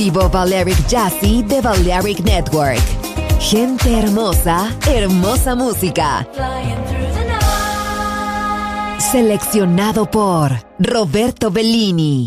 Exclusivo Valeric Jazzy de Valeric Network. Gente hermosa, hermosa música. Seleccionado por Roberto Bellini.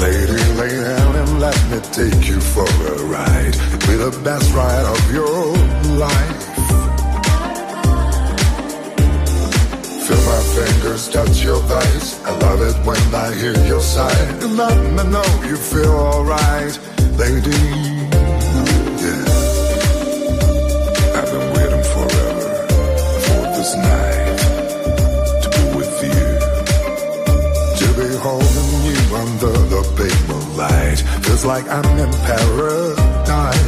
Lady, lay down and let me take you for a ride. It'll be the best ride of your life. Feel my fingers touch your thighs. I love it when I hear your sigh. And let me know you feel alright, lady. like I'm in paradise.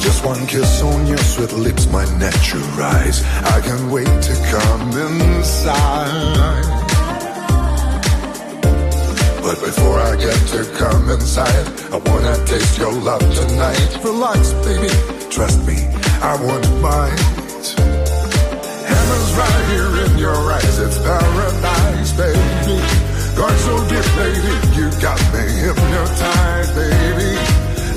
Just one kiss on your sweet lips, my natural rise. I can't wait to come inside. But before I get to come inside, I wanna taste your love tonight. Relax, baby, trust me, I won't bite. Heaven's right here in your eyes, it's paradise, baby. Girl, so deep, baby. you got me hypnotized, baby.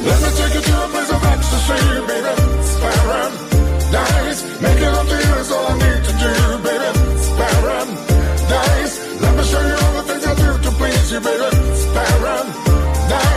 Let me take you to a place of ecstasy, baby. Paradise, make it up to you is all I need to do, baby. Paradise, let me show you all the things I do to please you, baby. Paradise.